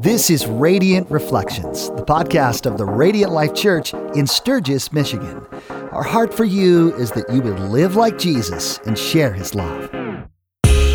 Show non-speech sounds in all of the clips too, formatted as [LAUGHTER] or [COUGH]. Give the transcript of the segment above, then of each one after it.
This is Radiant Reflections, the podcast of the Radiant Life Church in Sturgis, Michigan. Our heart for you is that you would live like Jesus and share his love.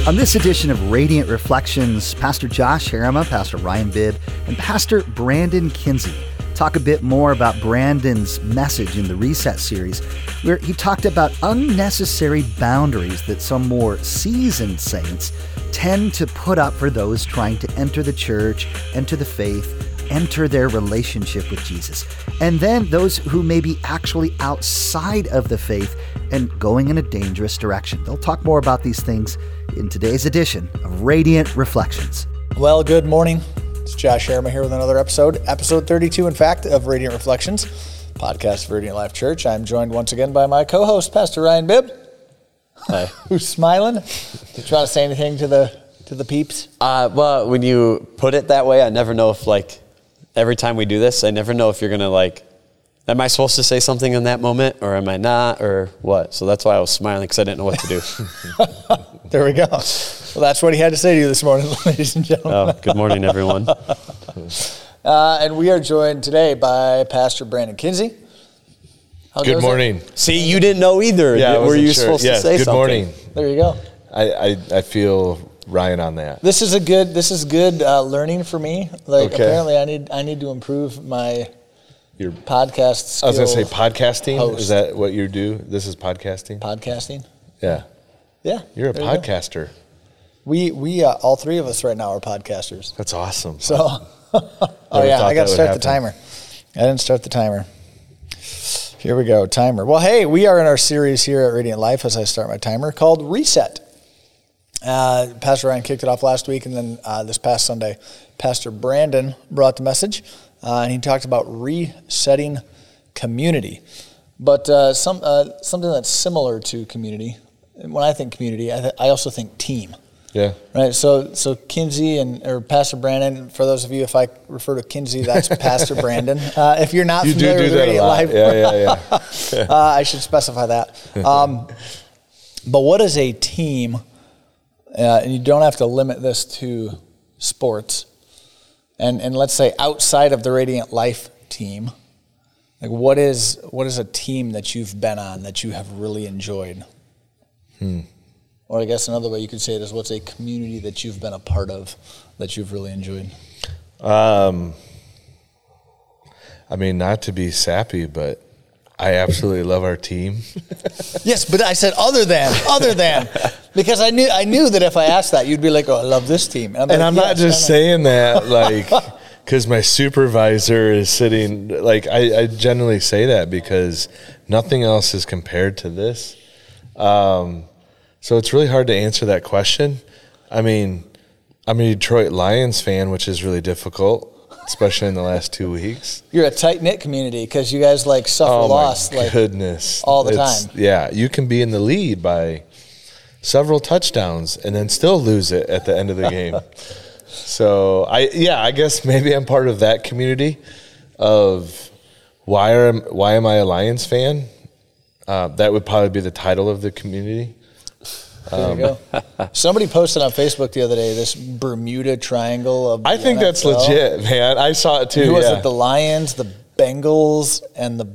On this edition of Radiant Reflections, Pastor Josh Harima, Pastor Ryan Bibb, and Pastor Brandon Kinsey talk a bit more about Brandon's message in the Reset series, where he talked about unnecessary boundaries that some more seasoned saints tend to put up for those trying to enter the church, enter the faith, enter their relationship with Jesus. And then those who may be actually outside of the faith and going in a dangerous direction. They'll talk more about these things in today's edition of Radiant Reflections. Well, good morning. It's Josh Harima here with another episode, episode 32, in fact, of Radiant Reflections, podcast of Radiant Life Church. I'm joined once again by my co host, Pastor Ryan Bibb. Hi. [LAUGHS] Who's smiling? Did you trying to say anything to the to the peeps? Uh, well, when you put it that way, I never know if like every time we do this, I never know if you're gonna like. Am I supposed to say something in that moment, or am I not, or what? So that's why I was smiling because I didn't know what to do. [LAUGHS] There we go. Well, that's what he had to say to you this morning, [LAUGHS] ladies and gentlemen. oh, good morning, everyone. Uh, and we are joined today by Pastor Brandon Kinsey. How Good goes it? morning. See, you didn't know either. Yeah, Were you sure. supposed Yeah, to say good something? morning. There you go. I, I, I feel Ryan on that. This is a good. This is good uh, learning for me. Like Okay. apparently, I need I need to improve my Your, podcast. I was going to say podcasting. host. Is that what you do? This is podcasting? podcasting. yeah. Yeah, You're a there you podcaster. We we uh, all three of us right now are podcasters. That's awesome. So, [LAUGHS] oh yeah, I got to start the timer. I didn't start the timer. Here we go, timer. Well, hey, we are in our series here at Radiant Life as I start my timer called Reset. Uh, Pastor Ryan kicked it off last week, and then uh, this past Sunday, Pastor Brandon brought the message, uh, and he talked about resetting community. But uh, some uh, something that's similar to community. When I think community, I, th- I also think team. Yeah. Right. So so Kinsey and or Pastor Brandon. For those of you, if I refer to Kinsey, that's [LAUGHS] Pastor Brandon. Uh, if you're not You do familiar do with that Radiant. Life, Yeah, yeah, [LAUGHS] yeah. uh, I should specify that. Um, but what is a team? Uh, and you don't have to limit this to sports. And and let's say outside of the Radiant Life team, like what is what is a team that you've been on that you have really enjoyed? Or I guess another way you could say it is what's a community that you've been a part of that you've really enjoyed? Um, I mean, not to be sappy, but I absolutely love our team. [LAUGHS] Yes, but I said other than, other than, because I knew I knew that if I asked that, you'd be like, "Oh, I love this team," And like, I'm not just saying that [LAUGHS] like because my supervisor is sitting. Like I, I generally say that because nothing else is compared to this. Um, so it's really hard to answer that question. I mean, I'm a Detroit Lions fan, which is really difficult, especially in the last two weeks. You're a tight knit community because you guys like suffer Oh loss. Like, goodness! all the It's- time. Yeah, you can be in the lead by several touchdowns and then still lose it at the end of the game. [LAUGHS] so I, yeah, I guess maybe I'm part of that community of why are why am I a Lions fan? Uh, that would probably be the title of the community. There you go. [LAUGHS] Somebody posted on Facebook the other day this Bermuda Triangle of. I the think that's legit, man. I saw it too. Who was yeah. it? The Lions, the Bengals, and the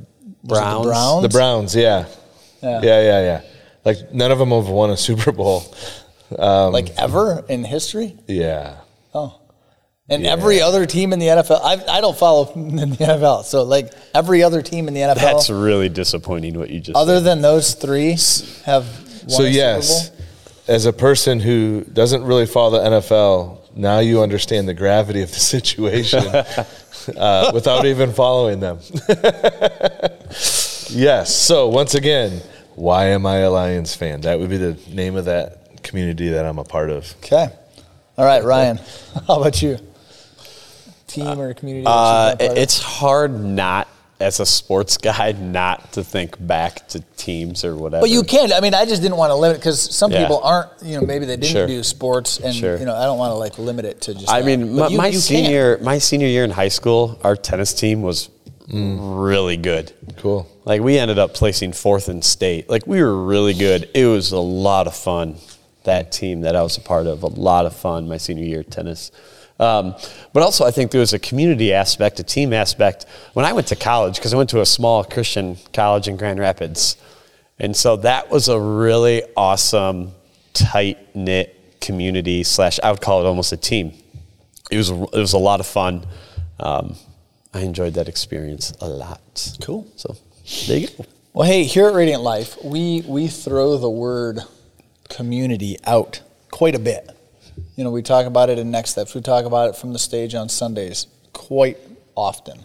Browns. The Browns. The Browns, yeah. Yeah. yeah, yeah, yeah. Like none of them have won a Super Bowl. Um, Like ever in history. Yeah. Oh. And every other team in the NFL, I, I don't follow [LAUGHS] in the NFL. So, like, every other team in the NFL, That's really disappointing what you just other said. than those three, have won So a Super yes, Bowl? As a person who doesn't really follow the NFL, now you understand the gravity of the [LAUGHS] situation [LAUGHS] uh, without even following them. [LAUGHS] yes. So once again, why am I a Lions fan? That would be the name of that community that I'm a part of. Okay. All right, Ryan. How about you? Team or community? Uh, you've been a part of? it's hard not, as a sports [LAUGHS] guy, not to think back to teams or whatever. But you can. I mean, I just didn't want to limit because some Yeah. people aren't. You know, maybe they didn't Sure. do sports, and Sure. you know, I don't want to like limit it to just. I that. mean, But my, you- my you can. senior my senior year in high school, our tennis team was mm. really good. Cool. Like we ended up placing fourth in state. Like we were really good. It was a lot of fun. That team that I was a part of, a lot of fun. My senior year of tennis. Um, but also, I think there was a community aspect, a team aspect. When I went to college, because I went to a small Christian college in Grand Rapids, and so that was a really awesome, tight knit community slash. I would call it almost a team. It was it was a lot of fun. Um, I enjoyed that experience a lot. Cool. So there you go. Well, hey, here at Radiant Life, we we throw the word community out quite a bit. You know, we talk about it in Next Steps. We talk about it from the stage on Sundays quite often.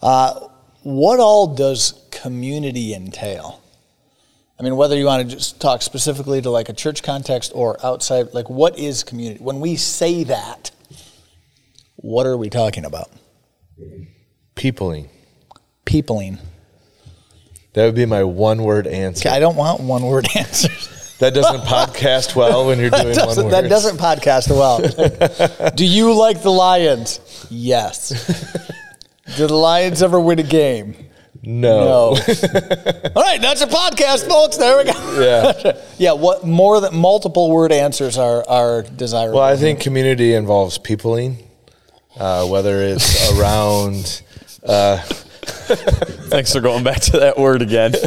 Uh, what all does community entail? I mean, whether you want to just talk specifically to like a church context or outside, like what is community? When we say that, what are we talking about? Peopling. Peopling. That would be my one word answer. I don't want one word [LAUGHS] answers. That doesn't podcast well when you're doing that, one that doesn't podcast well. [LAUGHS] Do you like the Lions? Yes. Do the Lions ever win a game? No. No. [LAUGHS] All right, that's a podcast, folks. There we go. Yeah. [LAUGHS] Yeah, what more than multiple word answers are are desirable. Well, I think community involves peopling, uh, whether it's around. [LAUGHS] Thanks for going back to that word again. [LAUGHS]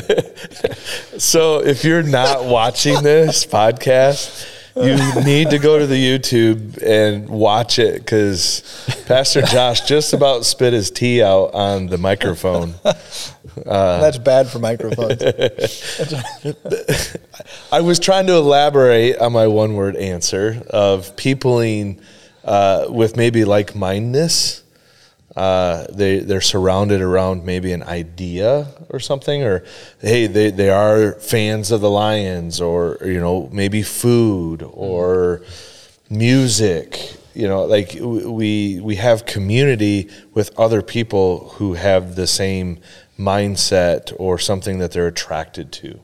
So if you're not watching this podcast, you need to go to the YouTube and watch it because Pastor Josh just about spit his tea out on the microphone. that's bad for microphones. [LAUGHS] I was trying to elaborate on my one word answer of peopling uh, with maybe like mindedness. Uh, they they're surrounded around maybe an idea or something, or hey, they, they are fans of the Lions, or you know maybe food or music. You know, like we we have community with other people who have the same mindset or something that they're attracted to.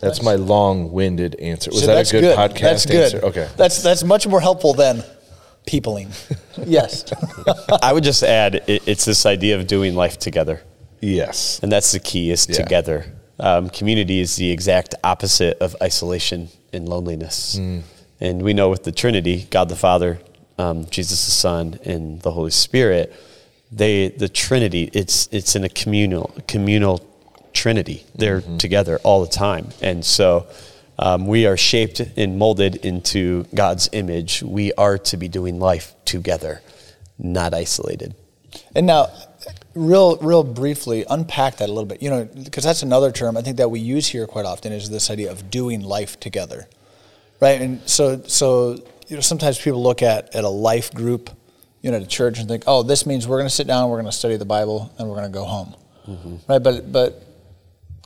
That's my long-winded answer. Was So that a good, good. podcast That's good. answer? Okay. That's that's much more helpful than peopling. [LAUGHS] yes. I would just add it, it's this idea of doing life together. Yes. And that's the key is Yeah. together. Um, community is the exact opposite of isolation and loneliness. And we know with the Trinity, God the Father, um, Jesus the Son, and the Holy Spirit, they the Trinity, it's it's in a communal communal Trinity. They're together all the time. And so um, we are shaped and molded into God's image. We are to be doing life together, not isolated. And now, real, real briefly, unpack that a little bit. You know, because that's another term I think that we use here quite often is this idea of doing life together, right? And so, so you know, sometimes people look at at a life group, you know, at a church and think, oh, this means we're going to sit down, we're going to study the Bible, and we're going to go home, right? But but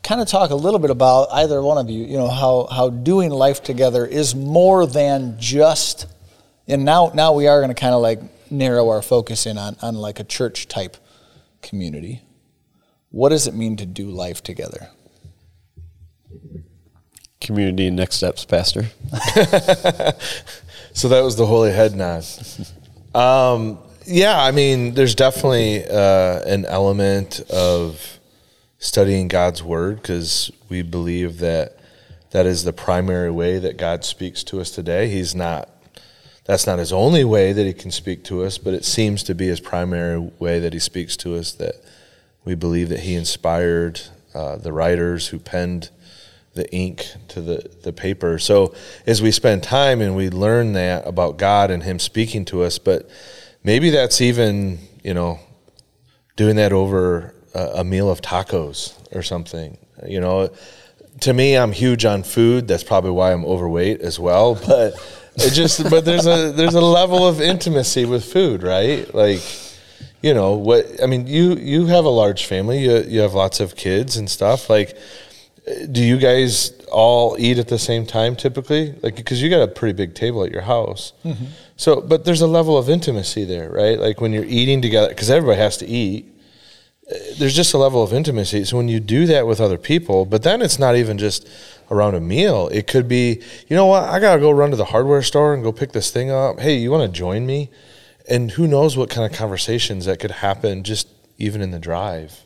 kind of talk a little bit about either one of you, you know, how how doing life together is more than just. And now now we are going to kind of like narrow our focus in on on like a church type community. What does it mean to do life together? Community and next steps, Pastor. [LAUGHS] So that was the holy head nod. Um, yeah, I mean, there's definitely uh, an element of studying God's word because we believe that that is the primary way that God speaks to us today. He's not. That's not his only way that he can speak to us, but it seems to be his primary way that he speaks to us. That we believe that he inspired uh, the writers who penned the ink to the, the paper. So as we spend time and we learn that about God and Him speaking to us, but maybe that's even, you know, doing that over a, a meal of tacos or something. You know, to me, I'm huge on food. That's probably why I'm overweight as well. [LAUGHS] But it just, but there's a there's a level of intimacy with food, right? Like, you know what? I mean, you you have a large family. You you have lots of kids and stuff. Like, do you guys all eat at the same time typically? Like, because you got a pretty big table at your house. Mm-hmm. So, but there's a level of intimacy there, right? Like when you're eating together, because everybody has to eat. There's just a level of intimacy. So when you do that with other people, but then it's not even just around a meal. It could be, you know what? I gotta go run to the hardware store and go pick this thing up. Hey, you want to join me? And who knows what kind of conversations that could happen just even in the drive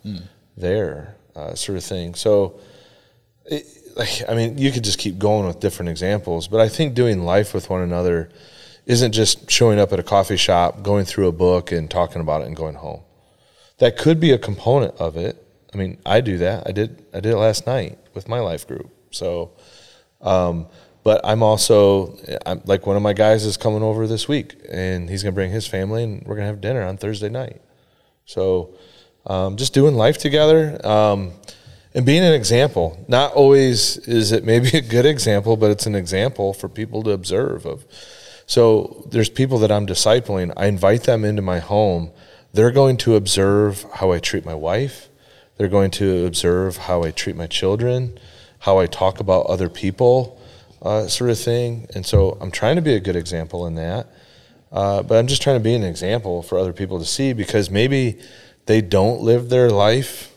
there, uh, sort of thing. So it, like, I mean, you could just keep going with different examples, but I think doing life with one another isn't just showing up at a coffee shop, going through a book, and talking about it and going home. That could be a component of it. I mean, I do that. I did. I did it last night with my life group. So, um, but I'm also I'm, like one of my guys is coming over this week, and he's gonna bring his family, and we're gonna have dinner on Thursday night. So, um, just doing life together um, and being an example. Not always is it maybe a good example, but it's an example for people to observe. Of so there's people that I'm discipling. I invite them into my home. They're going to observe how I treat my wife. They're going to observe how I treat my children, how I talk about other people, uh, sort of thing. And so I'm trying to be a good example in that. Uh, but I'm just trying to be an example for other people to see because maybe they don't live their life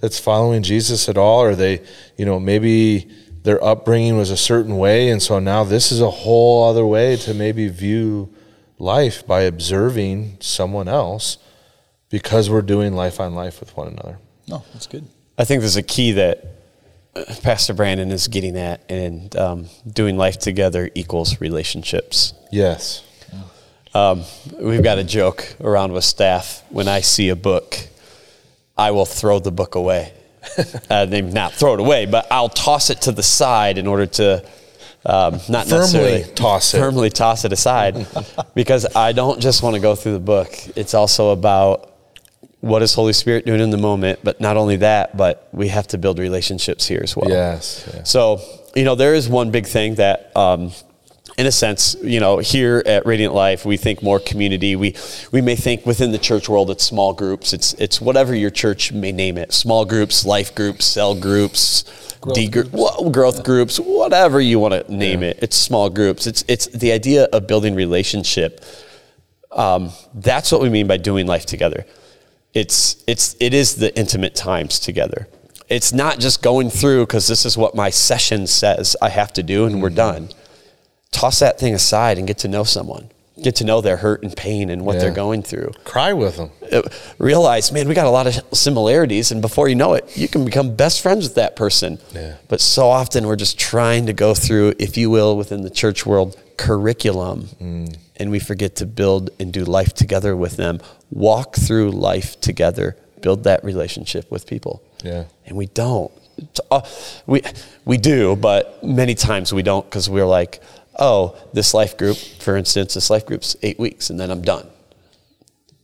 that's following Jesus at all, or they, you know, maybe their upbringing was a certain way, and so now this is a whole other way to maybe view life by observing someone else because we're doing life on life with one another. No, that's good. I think there's a key that Pastor Brandon is getting at, and um, doing life together equals relationships. Yes. Um, we've got a joke around with staff. When I see a book, I will throw the book away. [LAUGHS] uh, maybe not throw it away, but I'll toss it to the side in order to um, not Firmly necessarily toss it. firmly toss it aside, [LAUGHS] because I don't just want to go through the book. It's also about what is Holy Spirit doing in the moment. But not only that, but we have to build relationships here as well. Yes. yes. So, you know, there is one big thing that, um, in a sense, you know, here at Radiant Life, we think more community. We we may think within the church world, it's small groups. It's it's whatever your church may name it: small groups, life groups, cell groups, D group, wha- growth groups, whatever you want to name it. It's small groups. It's it's the idea of building relationship. Um, that's what we mean by doing life together. It's it's it is the intimate times together. It's not just going through because this is what my session says I have to do and we're done. Toss that thing aside and get to know someone. Get to know their hurt and pain and what Yeah. they're going through. Cry with them. Uh, Realize, man, we got a lot of similarities, and before you know it, you can become best friends with that person. Yeah. But so often we're just trying to go through, if you will, within the church world, curriculum, and we forget to build and do life together with them. Walk through life together, build that relationship with people. Yeah. And we don't. We, we do, but many times we don't because we're like, oh, this life group, for instance, this life group's eight weeks and then I'm done.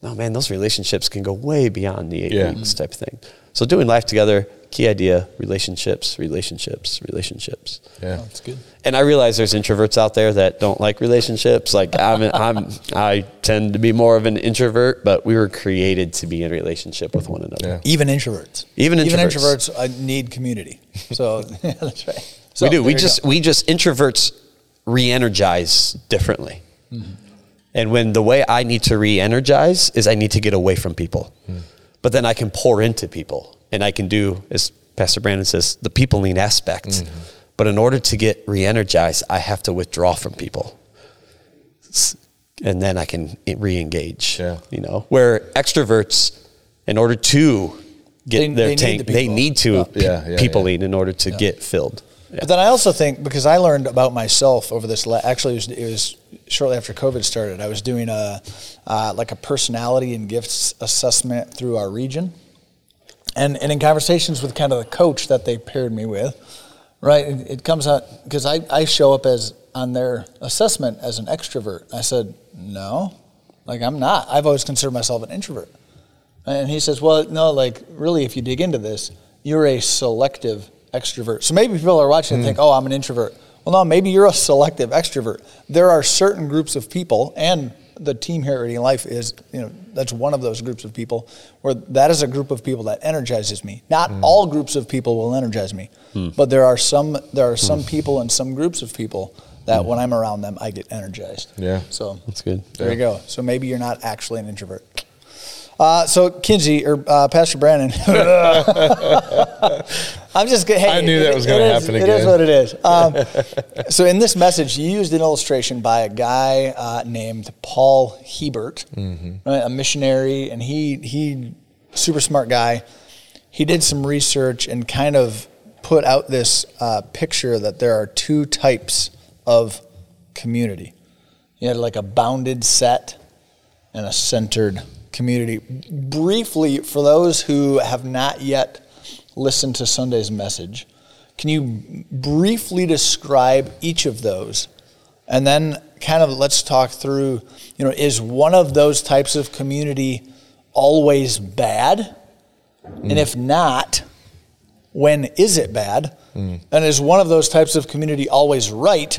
No, man, those relationships can go way beyond the eight Yeah. weeks type of thing. So doing life together, key idea, relationships, relationships, relationships. Yeah. That's good. And I realize there's introverts out there that don't like relationships. Like I'm, I'm, I tend to be more of an introvert, but we were created to be in relationship with one another. Yeah. Even introverts. Even introverts. Even introverts. introverts uh, need community. So [LAUGHS] [LAUGHS] yeah, that's right. So, we do. We just go. we just introverts re-energize differently. Mm-hmm. And when the way I need to re-energize is I need to get away from people. Hmm. But then I can pour into people and I can do as Pastor Brandon says, the peopling aspect. Mm-hmm. But in order to get re-energized, I have to withdraw from people. And then I can re-engage. Yeah. You know, where extroverts, in order to get They- their they need tank, the they people. need to Yeah. pe- Yeah, yeah, peopling in order to get filled. But then I also think because I learned about myself over this. La- actually, it was, it was shortly after COVID started. I was doing a uh, like a personality and gifts assessment through our region, and and in conversations with kind of the coach that they paired me with, right? It, it comes out because I I show up as on their assessment as an extrovert. I said no, like I'm not. I've always considered myself an introvert. And he says, well, no, like really, if you dig into this, you're a selective extrovert. So maybe people are watching and think, hmm. oh, I'm an introvert. Well, no, maybe you're a selective extrovert. There are certain groups of people, and the team here at Radiant Life is, you know, that's one of those groups of people where that is a group of people that energizes me. Not hmm. all groups of people will energize me, hmm. but there are some there are some hmm. people and some groups of people that when I'm around them, I get energized. Yeah. So That's good. there you go. So maybe you're not actually an introvert. Uh, so Kinsey or uh, Pastor Brandon, [LAUGHS] I'm just. Hey, I knew that was it is- happen It is again. what it is. Um, [LAUGHS] so in this message, you used an illustration by a guy uh, named Paul Hiebert, Mm-hmm. right, a missionary, and he he super smart guy. He did some research and kind of put out this uh, picture that there are two types of community. you had like a bounded set and a centered community. Briefly, for those who have not yet listened to Sunday's message, can you briefly describe each of those? And then kind of let's talk through, you know, is one of those types of community always bad? And if mm. not, when is it bad? Mm. And is one of those types of community always right?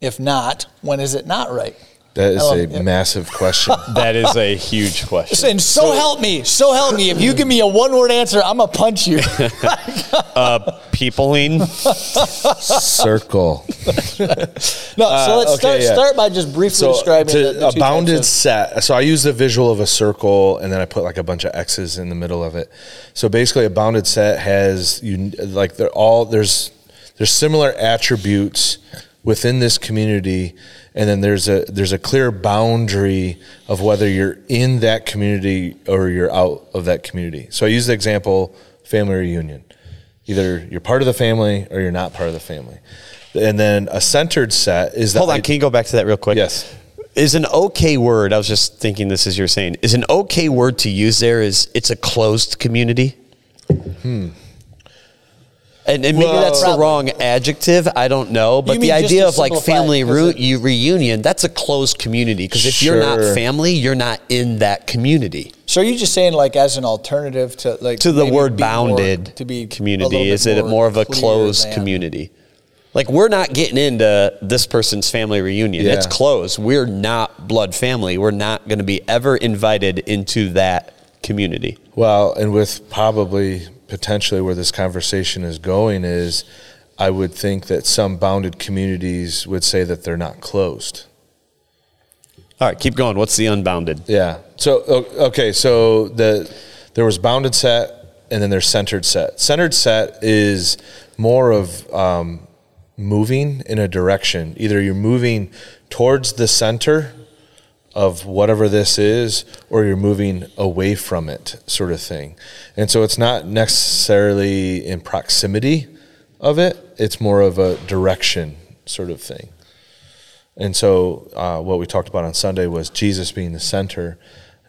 If not, when is it not right? That is I a love it. massive question. [LAUGHS] That is a huge question. And so, help me, so help me. If you give me a one word answer, I'm gonna punch you. [LAUGHS] Peopling. Circle. No, so let's Uh, okay, start, yeah. start by just briefly So describing to the, the a two bounded types set. So I use the visual of a circle, and then I put like a bunch of X's in the middle of it. So basically, a bounded set has you like they're all there's there's similar attributes within this community, and then there's a there's a clear boundary of whether you're in that community or you're out of that community. So I use the example family reunion. Either you're part of the family or you're not part of the family. And then a centered set is that Hold on, can you go back to that real quick? Yes. Is an okay word, I was just thinking this as you're saying, is an okay word to use there is it's a closed community? Hmm. And, and maybe that's the wrong adjective. I don't know. But the idea of like family it, family 'cause reu- it- you- reunion, that's a closed community. Because if you're not Sure. family, you're not in that community. So are you just saying like as an alternative to like To the maybe word be more- bounded to be a community, is it more of a clear closed than- community? Like we're not getting into this person's family reunion. Yeah. It's closed. We're not blood family. We're not going to be ever invited into that community. Well, and with probably potentially where this conversation is going is I would think that some bounded communities would say that they're not closed. All right, keep going. What's the unbounded? Yeah. So okay, so the there was bounded set and then there's centered set. Centered set is more of um, moving in a direction. Either you're moving towards the center of whatever this is, or you're moving away from it, sort of thing. And so it's not necessarily in proximity of it, it's more of a direction sort of thing. And so, uh, what we talked about on Sunday was Jesus being the center.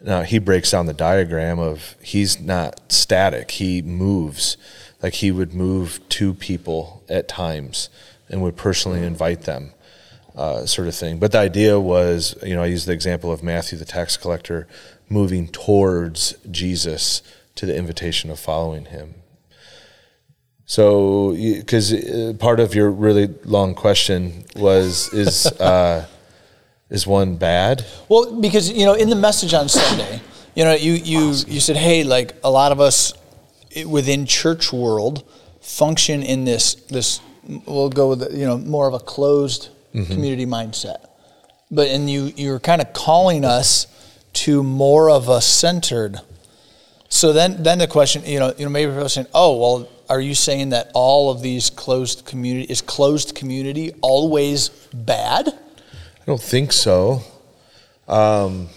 Now, he breaks down the diagram of he's not static, he moves. Like he would move to people at times and would personally invite them uh, sort of thing. But the idea was, you know, I used the example of Matthew, the tax collector, moving towards Jesus to the invitation of following him. So, because uh, part of your really long question was, is [LAUGHS] uh, is one bad? Well, because you know, in the message on Sunday, you know, you you you said, hey, like a lot of us within church world function in this this. We'll go with you know more of a closed community mindset, but and you you're kind of calling us to more of a centered. So then then the question, you know, you know, maybe people are saying, oh, well, are you saying that all of these closed community is closed community always bad? I don't think so. Um,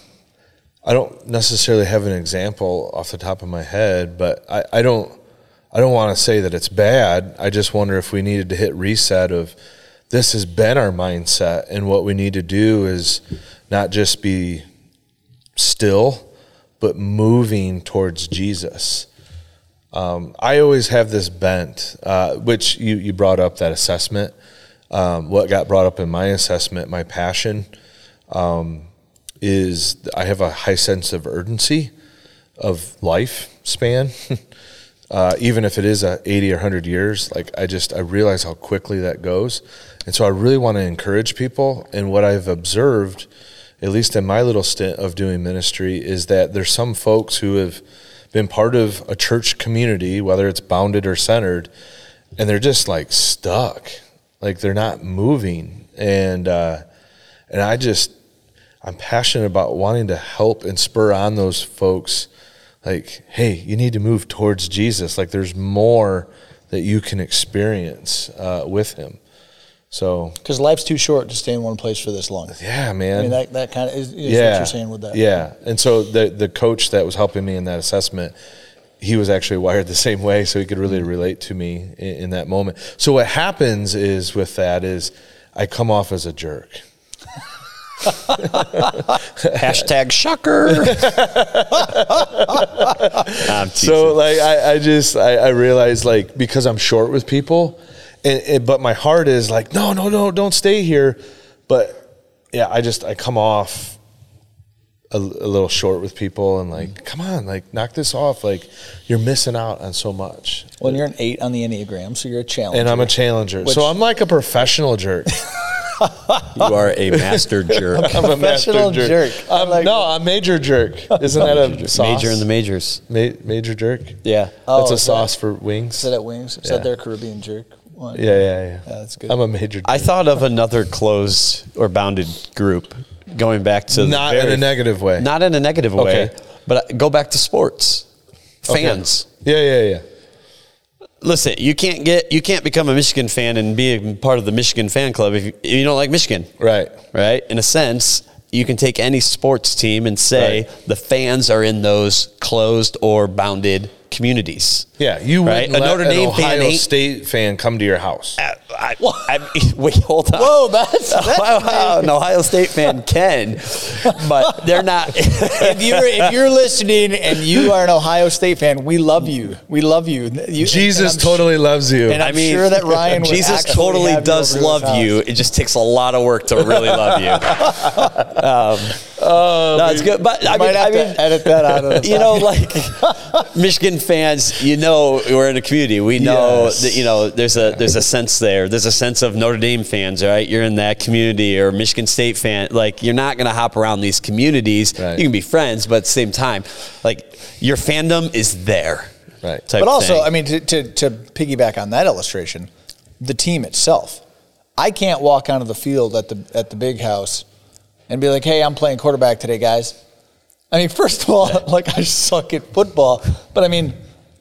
I don't necessarily have an example off the top of my head, but I, I don't. I don't want to say that it's bad. I just wonder if we needed to hit reset of this has been our mindset, and what we need to do is not just be still, but moving towards Jesus. Um, I always have this bent, uh, which you, you brought up that assessment. Um, what got brought up in my assessment, my passion, um, is I have a high sense of urgency of life span. [LAUGHS] uh, even if it is a 80 or 100 years, like I just, I realize how quickly that goes. And so I really want to encourage people. And what I've observed, at least in my little stint of doing ministry, is that there's some folks who have been part of a church community, whether it's bounded or centered, and they're just like stuck, like they're not moving. And uh, and I just I'm passionate about wanting to help and spur on those folks. Like, hey, you need to move towards Jesus. Like, there's more that you can experience uh, with Him. So, Because life's too short to stay in one place for this long. yeah, man. I mean, that, that kind of is, is yeah, what you're saying with that. Yeah, and so the the coach that was helping me in that assessment, he was actually [LAUGHS] wired the same way, so he could really relate to me in, in that moment. So what happens is with that is I come off as a jerk. [LAUGHS] Hashtag shocker. [LAUGHS] I'm. So like I, I just I, I realize like because I'm short with people, and, and- but my heart is like no no no don't stay here, but yeah I just I come off a, a little short with people and like mm-hmm. come on like knock this off like you're missing out on so much. Well, you're an eight on the Enneagram, so you're a challenger. And I'm a challenger, Which- so I'm like a professional jerk. [LAUGHS] you are a master [LAUGHS] jerk. I'm a master Professional jerk. I I'm, like no, I'm major jerk. [LAUGHS] Isn't that a sauce? Major in the majors. Ma- major jerk. Yeah. Oh, That's a is that- sauce for wings. Is that at Wings? Is Yeah. that their Caribbean jerk one? Yeah, yeah, yeah. Yeah, that's good. I'm a major. I thought of another closed or bounded group going back to the Not in very- a negative way. Not in a negative way, Okay. but go back to sports. Okay. Fans. Yeah, yeah, yeah. Listen, you can't get you can't become a Michigan fan and be a part of the Michigan fan club if you, if you don't like Michigan. Right. right? In a sense, you can take any sports team and say Right. the fans are in those closed or bounded communities. Yeah, you Right? wouldn't A let Notre an Dame fan Ohio ain't- State fan come to your house. I, I, I- [LAUGHS] wait, hold on. Whoa, that's, [LAUGHS] that's Wow, an Ohio State fan can, but they're not. [LAUGHS] if you're if you're listening and you are an Ohio State fan, we love you. We love you. You- Jesus and I'm totally loves you. and I'm sure that Ryan Jesus totally does over to his love you. It just takes a lot of work to really love you. Um, Oh, no, it's good, but I mean, I mean, to edit that out of the you know, like [LAUGHS] Michigan fans, you know, we're in a community. We know Yes. that you know there's a there's a sense there. There's a sense of Notre Dame fans, right? You're in that community, or Michigan State fan. Like you're not going to hop around these communities. Right. You can be friends, but at the same time, like your fandom is there. Right. But also, thing. I mean, to, to, to piggyback on that illustration, the team itself. I can't walk onto the field at the at the big house and be like, "Hey, I'm playing quarterback today, guys." I mean, first of all, [LAUGHS] like I suck at football, but I mean,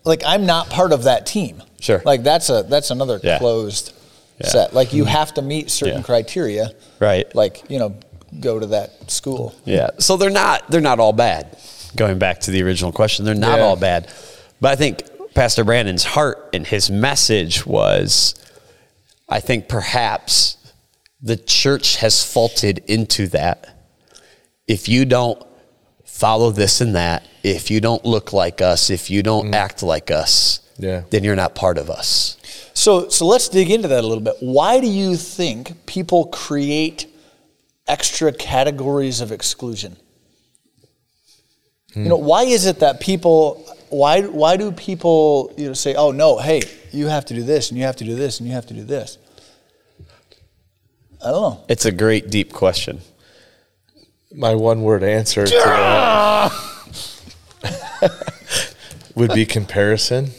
like I'm not part of that team. Sure. Like that's a that's another Yeah. closed Yeah. set. Like you mm-hmm. have to meet certain Yeah. criteria. Right. Like you know, go to that school. Yeah. So they're not they're not all bad. Going back to the original question, they're not all bad. But I think Pastor Brandon's heart and his message was I think perhaps the church has faulted into that. If you don't follow this and that, if you don't look like us, if you don't mm-hmm. act like us, Yeah. then you're not part of us. So, so let's dig into that a little bit. Why do you think people create extra categories of exclusion? You hmm. know, why is it that people? Why why do people you know say, "Oh no, hey, you have to do this, and you have to do this, and you have to do this"? I don't know. It's a great deep question. My one word answer to that [LAUGHS] would be comparison.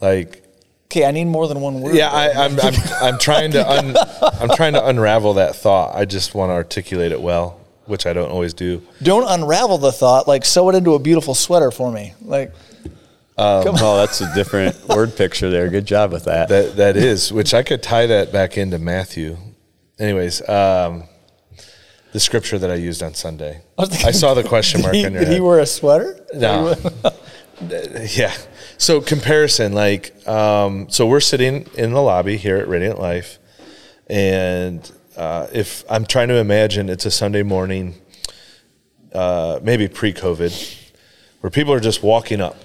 Like, Okay, I need more than one word. yeah, I, I'm, I'm, I'm trying to un, I'm trying to unravel that thought. I just want to articulate it well, which I don't always do. don't unravel the thought. Like sew it into a beautiful sweater for me. Like oh, that's a different [LAUGHS] word picture there. Good job with that. That that is, which I could tie that back into Matthew. Anyways, um, the scripture that I used on Sunday. I I saw the [LAUGHS] question mark did he, on your did head. he wear a sweater? No. [LAUGHS] yeah. So comparison, like, um, so we're sitting in the lobby here at Radiant Life, and uh, if I'm trying to imagine, it's a Sunday morning, uh, maybe pre-COVID, where people are just walking up,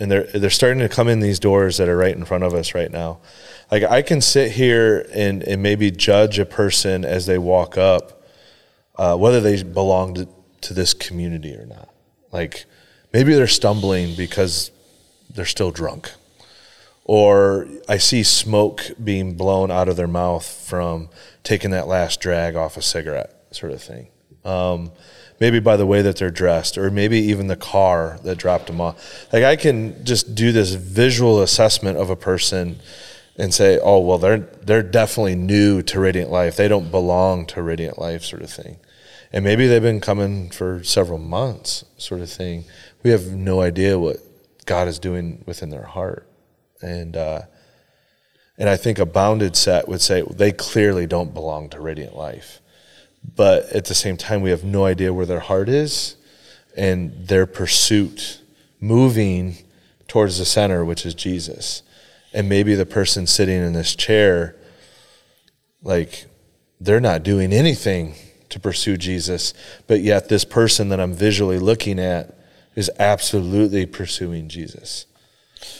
and they're they're starting to come in these doors that are right in front of us right now. Like I can sit here and and maybe judge a person as they walk up, uh, whether they belong to, to this community or not. Like maybe they're stumbling because they're still drunk, or I see smoke being blown out of their mouth from taking that last drag off a cigarette, sort of thing. Um, maybe by the way that they're dressed, or maybe even the car that dropped them off. Like I can just do this visual assessment of a person and say, "Oh, well, they're they're definitely new to Radiant Life. They don't belong to Radiant Life," sort of thing. And maybe they've been coming for several months, sort of thing. We have no idea what God is doing within their heart, and uh, and I think a bounded set would say they clearly don't belong to Radiant Life, but at the same time, we have no idea where their heart is, and their pursuit moving towards the center, which is Jesus, and maybe the person sitting in this chair, like they're not doing anything to pursue Jesus, but yet this person that I'm visually looking at is absolutely pursuing Jesus.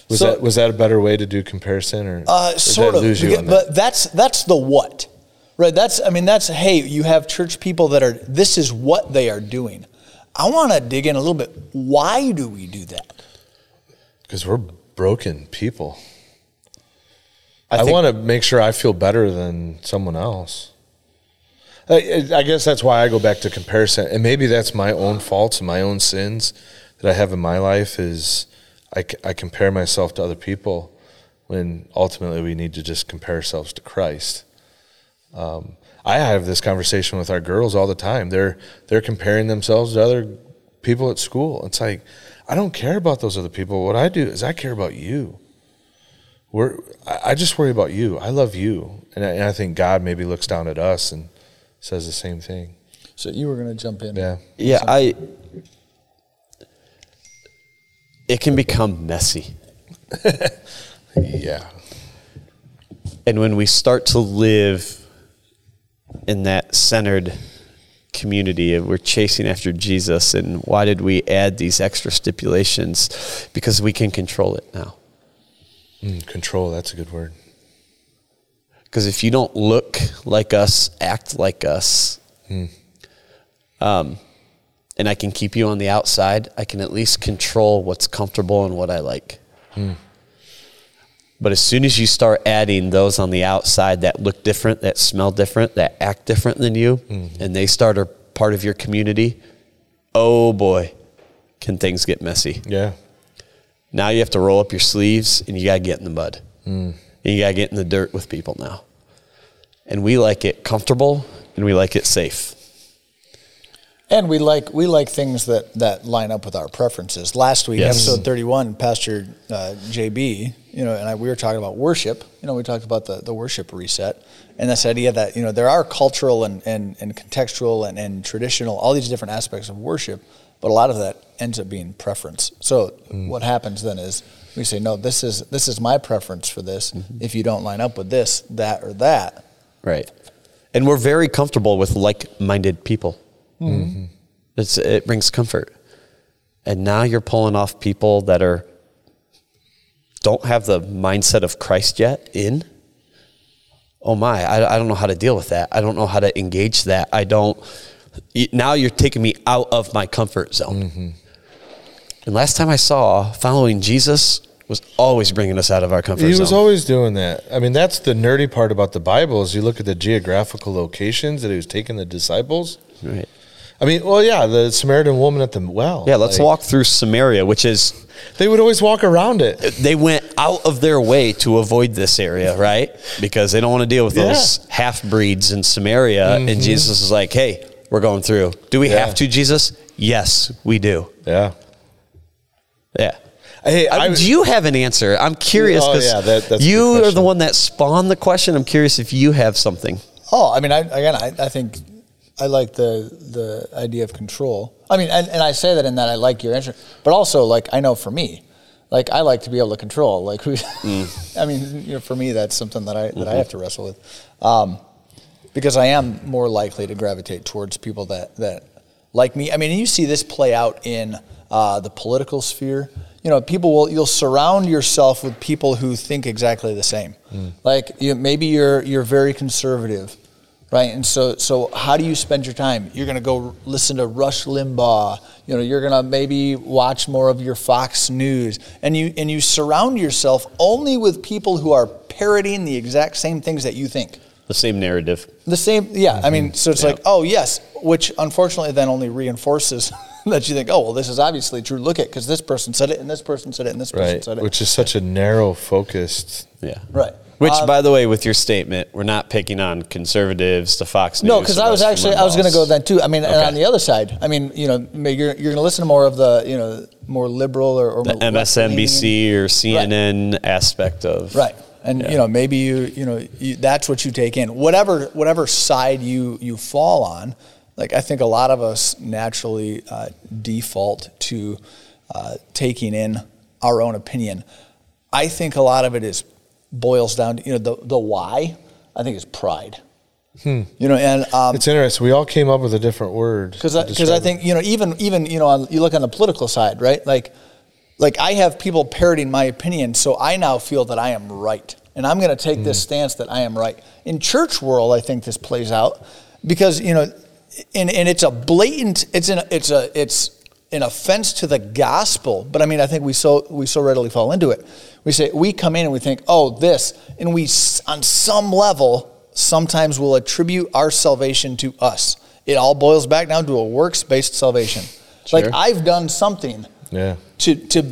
Was So- that was that a better way to do comparison, or Uh, sort of, lose you beca- on that? but that's that's the what, right? That's I mean that's hey, you have church people that are this is what they are doing. I want to dig in a little bit. Why do we do that? Because we're broken people. I I, want to make sure I feel better than someone else. I, I guess that's why I go back to comparison, and maybe that's my own faults and my own sins that I have in my life. Is I, I compare myself to other people when ultimately we need to just compare ourselves to Christ. Um, I have this conversation with our girls all the time. They're they're comparing themselves to other people at school. It's like I don't care about those other people. What I do is I care about you. We're, I I just worry about you. I love you, and I, and I think God maybe looks down at us and says the same thing. So you were going to jump in. Yeah, Yeah, I. It can become messy. [LAUGHS] yeah, And when we start to live in that centered community and we're chasing after Jesus, and why did we add these extra stipulations? Because we can control it now. Mm, control. That's a good word. Because if you don't look like us, act like us, um, and I can keep you on the outside, I can at least control what's comfortable and what I like. But as soon as you start adding those on the outside that look different, that smell different, that act different than you, mm-hmm. and they start a part of your community, oh boy, can things get messy. Yeah, Now you have to roll up your sleeves and you got to get in the mud. Mm. And you got to get in the dirt with people now. And we like it comfortable and we like it safe. And we like we like things that that line up with our preferences. Last week, Yes. episode thirty-one, Pastor uh, JB, you know, and I, we were talking about worship. You know, we talked about the, the worship reset and this idea that you know there are cultural and and, and contextual and, and traditional, all these different aspects of worship, but a lot of that ends up being preference. So what happens then is we say, no, this is this is my preference for this. If you don't line up with this, that, or that, Right. And we're very comfortable with like minded people. It's, it brings comfort. And now you're pulling off people that are don't have the mindset of Christ yet in. Oh my, I, I don't know how to deal with that. I don't know how to engage that. I don't. Now you're taking me out of my comfort zone. And last time I saw following Jesus was always bringing us out of our comfort he zone. He was always doing that. I mean, that's the nerdy part about the Bible. Is you look at the geographical locations that he was taking the disciples. right. I mean, well, yeah, the Samaritan woman at the well. Yeah, let's like, walk through Samaria, which is They would always walk around it. they went out of their way to avoid this area, right? Because they don't want to deal with those half breeds in Samaria. And mm-hmm. Jesus is like, hey, we're going through. Do we Yeah. have to, Jesus? Yes, we do. Yeah. Yeah. Hey, I, I, do you have an answer? I'm curious Oh, yeah, that- that's a you are the one that spawned the question. I'm curious if you have something. Oh, I mean, I, again, I, I think I like the the idea of control. I mean, and, and I say that in that I like your answer, but also like I know for me, like I like to be able to control. Like who? [LAUGHS] I mean, you know, for me, that's something that I that I have to wrestle with, um, because I am more likely to gravitate towards people that that like me. I mean, you see this play out in uh, the political sphere. You know, people will you'll surround yourself with people who think exactly the same. Like you, maybe you're you're very conservative, right? And so so how do you spend your time? You're going to go listen to Rush Limbaugh. You know, you're going to maybe watch more of your Fox News, and you and you surround yourself only with people who are parroting the exact same things that you think. The same narrative. The same, yeah. I mean, so it's mm-hmm. like, oh yes, which unfortunately then only reinforces [LAUGHS] that you think, oh well, this is obviously true. Look at because this person said it, and this person said it, and this person right, said it. which is such a narrow focused. Yeah. Right. Which, Uh, by the way, with your statement, we're not picking on conservatives, the Fox News. no, because I was actually I was going to go then too. I mean, and Okay. on the other side, I mean, you know, you're you're going to listen to more of the you know more liberal or, or the MSNBC or CNN aspect of Right. And Yeah. you know maybe you you know you, that's what you take in whatever whatever side you you fall on. Like I think a lot of us naturally uh, default to uh, taking in our own opinion. I think a lot of it is boils down to you know the the why. I think is pride. You know, and um, It's interesting. We all came up with a different word. because because I describe think you know even even you know on, you look on the political side, right? Like like I have people parroting my opinion, so I now feel that I am right, and I'm going to take this stance that I am right. In church world, I think this plays out because you know, and and it's a blatant, it's an it's a it's an offense to the gospel. But I mean, I think we so we so readily fall into it. We say we come in and we think, oh, this, and we on some level sometimes will attribute our salvation to us. It all boils back down to a works based salvation. Like I've done something Yeah. to to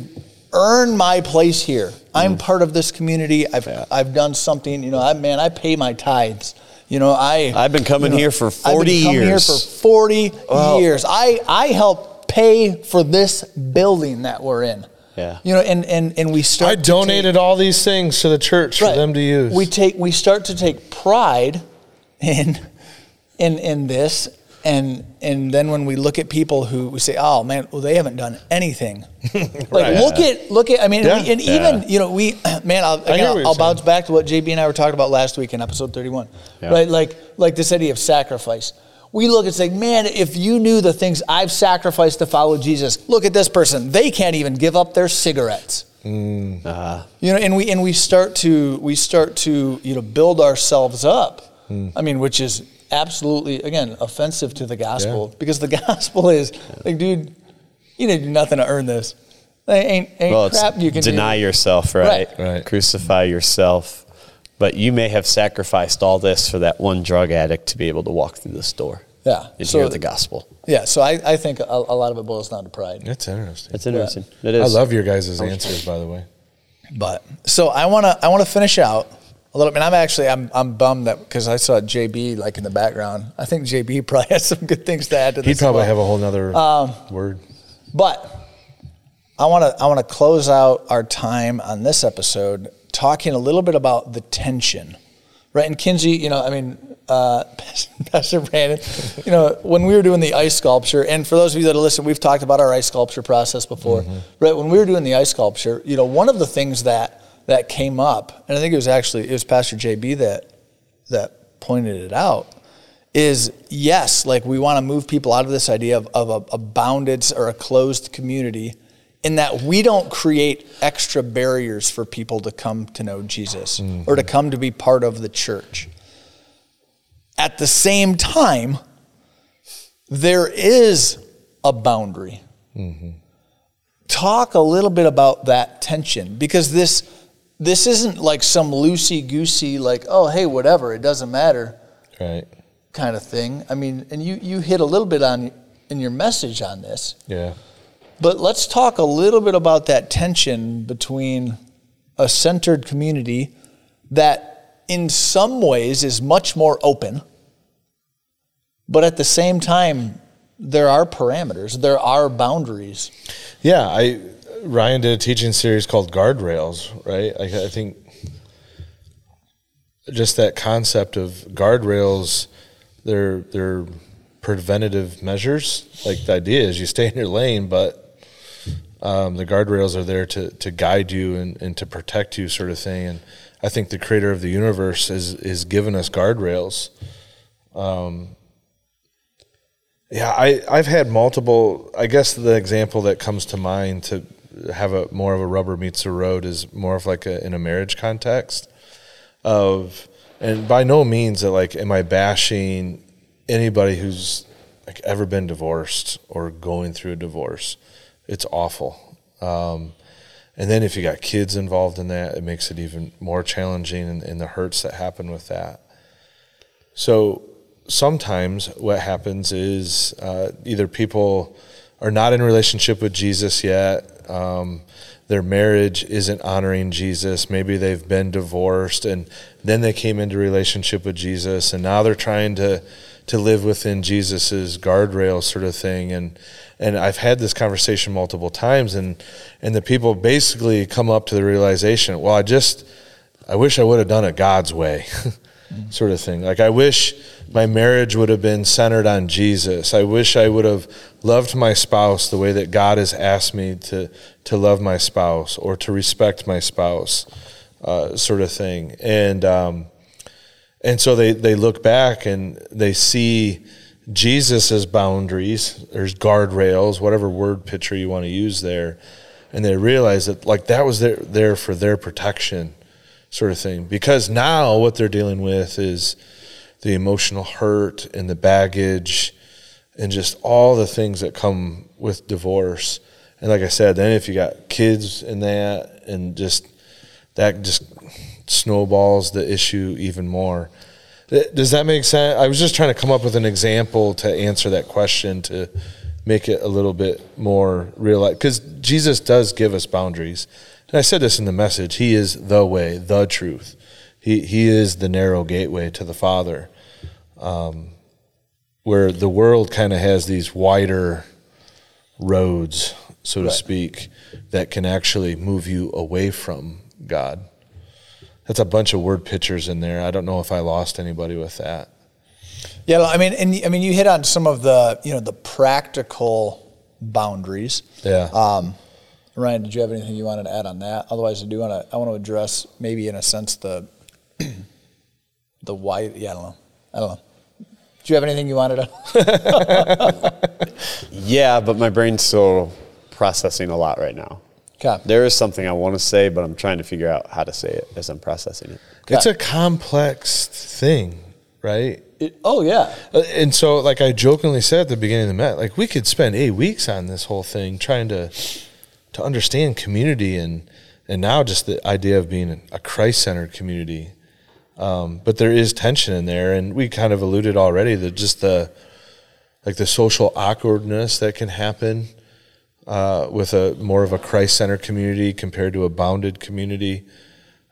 earn my place here. I'm mm. part of this community. I've I've done something. You know, I man, I pay my tithes. You know, I I've been coming you know, here for I've 40 been years. here for 40 years. I I help pay for this building that we're in. Yeah. You know, and and and we start. I to donated take- all these things to the church for them to use. We take we start to take pride in in in this and and then when we look at people who we say, oh man, well they haven't done anything. [LAUGHS] like Right. look at look at I mean, Yeah. we, and even you know we [CLEARS THROAT] man I'll, again, hear what I'll, you're I'll bounce back to what JB and I were talking about last week in episode thirty one, Yeah. right? Like like this idea of sacrifice. We look and say, man, if you knew the things I've sacrificed to follow Jesus, look at this person. They can't even give up their cigarettes Uh, you know and we and we start to we start to you know build ourselves up i mean which is absolutely again offensive to the gospel Yeah. because the [LAUGHS] gospel is like dude you didn't do nothing to earn this There ain't ain't well, it's crap you can deny do. yourself, right? Right. Right. Crucify yourself. But you may have sacrificed all this for that one drug addict to be able to walk through this door yeah and so hear the gospel. yeah so i, I think a, a lot of it boils down to pride That's interesting. That's interesting. It I love your guys' answers, by the way. But so I want to I want to finish out a little bit. I'm actually I'm I'm bummed that because I saw JB like in the background. I think JB [LAUGHS] probably has some good things to add to this. He'd probably well. have a whole other Um, word. But I want to I want to close out our time on this episode talking a little bit about the tension, right? And Kinsey, you know, I mean, uh, [LAUGHS] Pastor Brandon, you know, when we were doing the ice sculpture, and for those of you that listen, we've talked about our ice sculpture process before, right? When we were doing the ice sculpture, you know, one of the things that that came up, and I think it was actually it was Pastor JB that that pointed it out is yes, like we want to move people out of this idea of, of a, a bounded or a closed community in that we don't create extra barriers for people to come to know Jesus or to mm-hmm. come to be part of the church. At the same time, there is a boundary. Mm-hmm. Talk a little bit about that tension because this this isn't like some loosey goosey like oh hey whatever it doesn't matter Right. kind of thing. I mean, and you, you hit a little bit on in your message on this, Yeah. But let's talk a little bit about that tension between a centered community that in some ways is much more open, but at the same time, there are parameters, there are boundaries. Yeah, I Ryan did a teaching series called Guardrails, right? I, I think just that concept of guardrails, they're they're preventative measures. Like the idea is you stay in your lane, but um, the guardrails are there to, to guide you and, and to protect you, sort of thing. And I think the creator of the universe is is given us guardrails. Um, yeah, I, I've had multiple. I guess the example that comes to mind to have a more of a rubber meets the road is more of like a, in a marriage context of, and by no means that like am I bashing anybody who's like ever been divorced or going through a divorce. It's awful. Um, and then if you got kids involved in that, it makes it even more challenging and, and the hurts that happen with that. So sometimes what happens is uh, either people are not in relationship with Jesus yet. Um, their marriage isn't honoring Jesus. Maybe they've been divorced and then they came into relationship with Jesus and now they're trying to to live within Jesus's guardrail sort of thing. And and I've had this conversation multiple times and and the people basically come up to the realization, well, I just I wish I would have done it God's way. [LAUGHS] sort of thing. Like I wish my marriage would have been centered on Jesus. I wish I would have loved my spouse the way that God has asked me to to love my spouse or to respect my spouse, uh, sort of thing. And um, And so they, they look back and they see Jesus as boundaries, there's guardrails, whatever word picture you want to use there. And they realize that like that was there there for their protection sort of thing. Because now what they're dealing with is the emotional hurt and the baggage and just all the things that come with divorce. And like I said, then if you got kids in that and just that just snowballs the issue even more. Does that make sense? I was just trying to come up with an example to answer that question to make it a little bit more real because Jesus does give us boundaries. And I said this in the message. He is the way, the truth. He he is the narrow gateway to the Father. Um, where the world kind of has these wider roads, so to right. speak, that can actually move you away from God. That's a bunch of word pictures in there. I don't know if I lost anybody with that. Yeah, I mean, and I mean, you hit on some of the you know the practical boundaries. Yeah. Um, Ryan, did you have anything you wanted to add on that? Otherwise, I do want to I want to address maybe in a sense the [CLEARS THROAT] the why. Yeah, I don't know. I don't know. Do you have anything you wanted to? [LAUGHS] yeah, but my brain's still processing a lot right now. Okay. There is something I want to say, but I'm trying to figure out how to say it as I'm processing it. Okay. It's a complex thing, right? It, oh yeah. Uh, and so, like I jokingly said at the beginning of the met, like we could spend eight weeks on this whole thing trying to to understand community and and now just the idea of being a Christ centered community. Um, but there is tension in there, and we kind of alluded already that just the like the social awkwardness that can happen uh, with a more of a Christ centered community compared to a bounded community,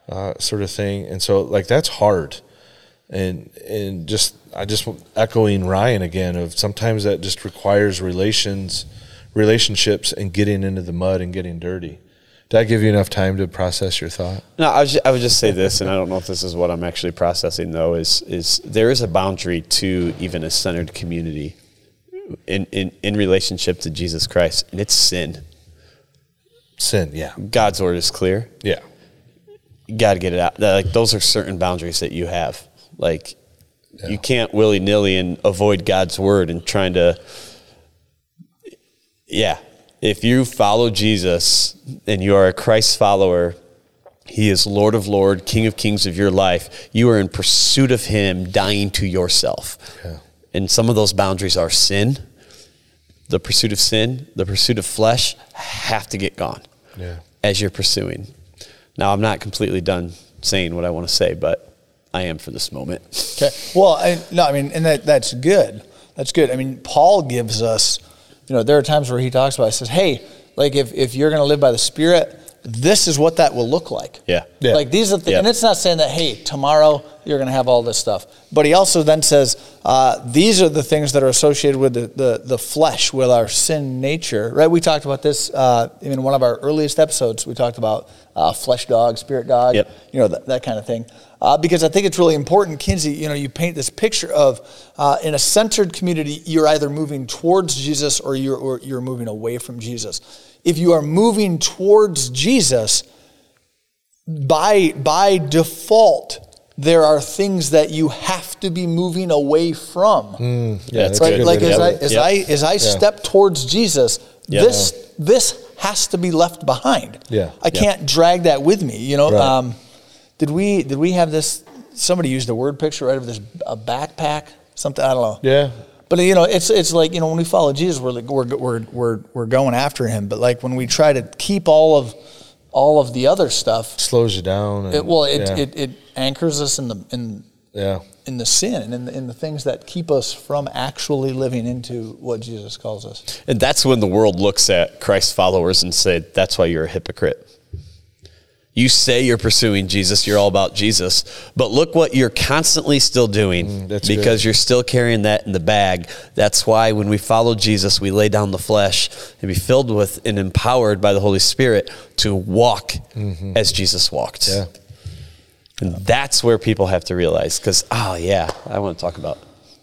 uh, sort of thing. And so, like that's hard, and and just I just echoing Ryan again of sometimes that just requires relations, relationships, and getting into the mud and getting dirty. Did I give you enough time to process your thought? No, I, was just, I would just say this, and I don't know if this is what I'm actually processing though. Is is there is a boundary to even a centered community in, in, in relationship to Jesus Christ, and it's sin. Sin, yeah. God's word is clear. Yeah. You got to get it out. Like those are certain boundaries that you have. Like yeah. you can't willy nilly and avoid God's word and trying to. Yeah, if you follow Jesus and you are a Christ follower, He is Lord of Lord, King of Kings of your life. You are in pursuit of Him, dying to yourself. Yeah and some of those boundaries are sin, the pursuit of sin, the pursuit of flesh have to get gone yeah. as you're pursuing. Now, I'm not completely done saying what I want to say, but I am for this moment. Okay. Well, I, no, I mean, and that, that's good. That's good. I mean, Paul gives us, you know, there are times where he talks about, he says, hey, like if, if you're going to live by the Spirit, this is what that will look like. Yeah. yeah. Like these are the, yeah. and it's not saying that, hey, tomorrow you're going to have all this stuff. But he also then says, uh, these are the things that are associated with the, the, the, flesh, with our sin nature, right? We talked about this uh, in one of our earliest episodes. We talked about uh, flesh dog, spirit dog, yep. you know, that, that kind of thing. Uh, because I think it's really important, Kinsey, you know, you paint this picture of uh, in a centered community, you're either moving towards Jesus or you're, or you're moving away from Jesus if you are moving towards Jesus, by, by default, there are things that you have to be moving away from. Mm, yeah, right? Good. Like as I as yep. I as I yeah. step towards Jesus, yep. this this has to be left behind. Yeah, I can't drag that with me. You know, right. um, did we did we have this? Somebody used a word picture right of this a backpack something I don't know. Yeah, but you know, it's it's like you know when we follow Jesus, we're like, we're we're we're we're going after him. But like when we try to keep all of all of the other stuff, slows you down. And, it, well, it, yeah. it, it anchors us in the in yeah in the sin and in the, in the things that keep us from actually living into what Jesus calls us. And that's when the world looks at Christ followers and say, "That's why you're a hypocrite." You say you're pursuing Jesus, you're all about Jesus, but look what you're constantly still doing mm, because good. you're still carrying that in the bag. That's why when we follow Jesus, we lay down the flesh and be filled with and empowered by the Holy Spirit to walk mm-hmm. as Jesus walked. Yeah. And that's where people have to realize because, oh, yeah, I want to talk about.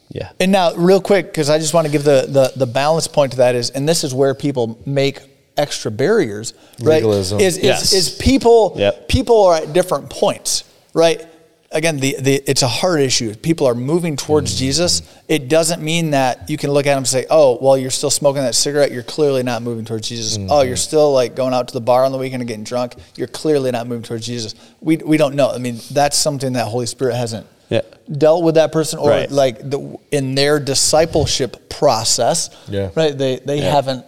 Yeah. And now, real quick, because I just want to give the, the, the balance point to that is, and this is where people make extra barriers, right? Legalism. Is, is, yes. is people, yep. people are at different points, right? again, the, the it's a hard issue. People are moving towards Mm-hmm. Jesus. It doesn't mean that you can look at them and say, "Oh, well, you're still smoking that cigarette. You're clearly not moving towards Jesus." Mm-hmm. Oh, you're still like going out to the bar on the weekend and getting drunk. You're clearly not moving towards Jesus. We we don't know. I mean, that's something that Holy Spirit hasn't Yeah. dealt with that person or Right. like the, in their discipleship process. Yeah. Right. They they Yeah. haven't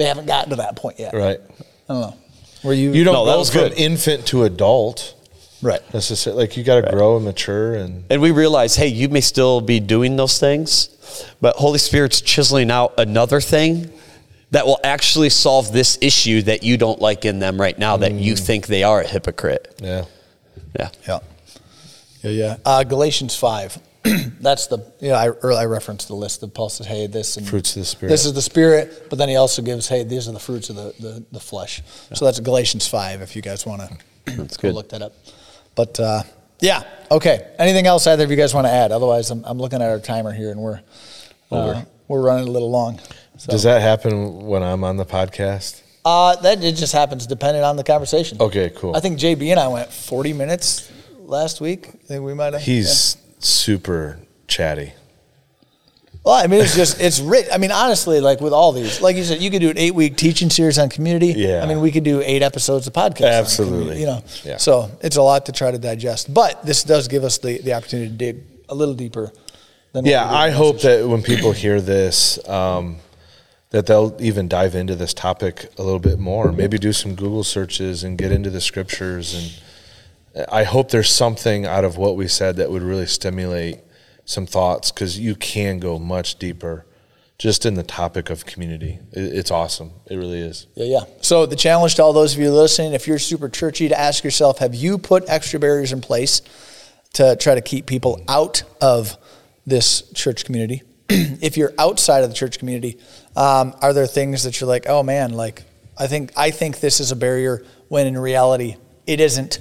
they haven't gotten to that point yet. Right. I don't know. Where you You don't No, that go was from good. infant to adult right? necessarily. Like you got to grow and mature and And we realize, hey, you may still be doing those things, but Holy Spirit's chiseling out another thing that will actually solve this issue that you don't like in them right now that you think they are a hypocrite. yeah. Yeah. Yeah. Yeah, yeah. Uh, Galatians 5. [CLEARS THROAT] That's the, you know, I, earlier I referenced the list that Paul says, hey, this and Fruits of the Spirit. This is the Spirit, but then he also gives, hey, these are the fruits of the, the, the flesh. So that's Galatians 5 if you guys want [CLEARS THROAT] to That's go good. look that up. But uh, yeah, okay. Anything else either of you guys want to add? Otherwise, I'm, I'm looking at our timer here and we're, uh, we're running a little long. So. Does that happen when I'm on the podcast? Uh, that it just happens depending on the conversation. Okay, cool. I think JB and I went 40 minutes last week. I think we might have. He's super chatty. Well, I mean, it's just it's rich. I mean, honestly, like with all these, like you said, you could do an eight week teaching series on community. Yeah. I mean, we could do eight episodes of podcast. Absolutely. you know, Yeah. so it's a lot to try to digest. But this does give us the, the opportunity to dig a little deeper. Than Yeah, I hope that when people hear this, um, that they'll even dive into this topic a little bit more. Maybe do some Google searches and get into the scriptures. And I hope there's something out of what we said that would really stimulate some thoughts because you can go much deeper just in the topic of community. It's awesome. It really is. Yeah, yeah. So the challenge to all those of you listening, if you're super churchy, to ask yourself, have you put extra barriers in place to try to keep people out of this church community? [CLEARS THROAT] if you're outside of the church community, um, are there things that you're like, oh man, like I think I think this is a barrier when in reality it isn't.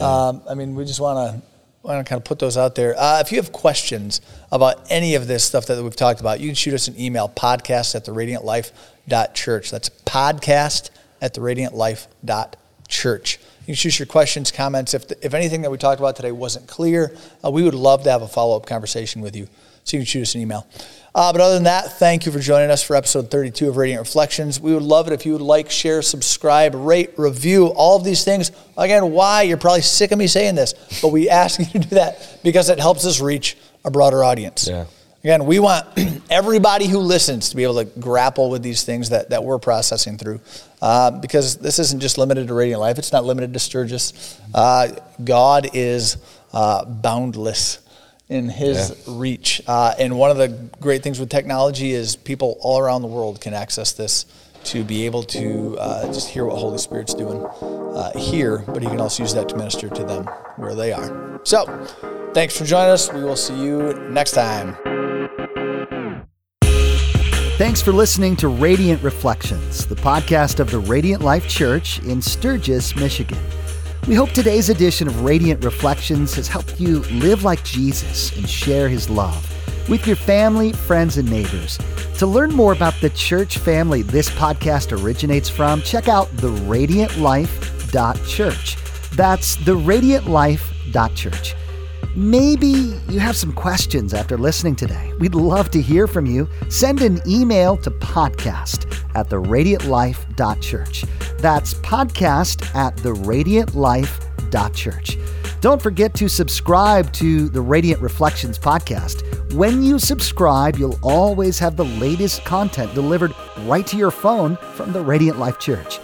um, I mean, we just want to want to kind of put those out there. Uh, if you have questions about any of this stuff that we've talked about, you can shoot us an email podcast at the radiantlife.church. That's podcast at the radiantlife.church. You can shoot your questions, comments. If, if anything that we talked about today wasn't clear, uh, we would love to have a follow up conversation with you. So you can shoot us an email. Uh, but other than that, thank you for joining us for episode 32 of Radiant Reflections. We would love it if you would like, share, subscribe, rate, review, all of these things. Again, why? You're probably sick of me saying this, but we [LAUGHS] ask you to do that because it helps us reach a broader audience. Yeah. Again, we want [CLEARS THROAT] everybody who listens to be able to grapple with these things that, that we're processing through. Uh, because this isn't just limited to Radiant Life, it's not limited to Sturgis. Uh, God is uh, boundless in his Yeah. reach. Uh, and one of the great things with technology is people all around the world can access this to be able to uh, just hear what Holy Spirit's doing uh, here, but he can also use that to minister to them where they are. So, thanks for joining us. We will see you next time. Thanks for listening to Radiant Reflections, the podcast of the Radiant Life Church in Sturgis, Michigan. We hope today's edition of Radiant Reflections has helped you live like Jesus and share his love with your family, friends, and neighbors. To learn more about the church family this podcast originates from, check out theradiantlife.church. That's theradiantlife.church. Maybe you have some questions after listening today. We'd love to hear from you. Send an email to podcast at theradiantlife.church. That's podcast at theradiantlife.church. Don't forget to subscribe to the Radiant Reflections podcast. When you subscribe, you'll always have the latest content delivered right to your phone from the Radiant Life Church.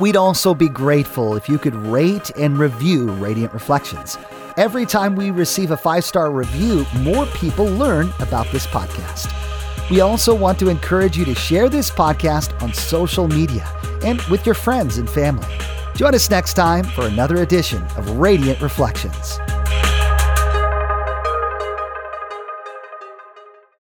We'd also be grateful if you could rate and review Radiant Reflections. Every time we receive a five star review, more people learn about this podcast. We also want to encourage you to share this podcast on social media and with your friends and family. Join us next time for another edition of Radiant Reflections.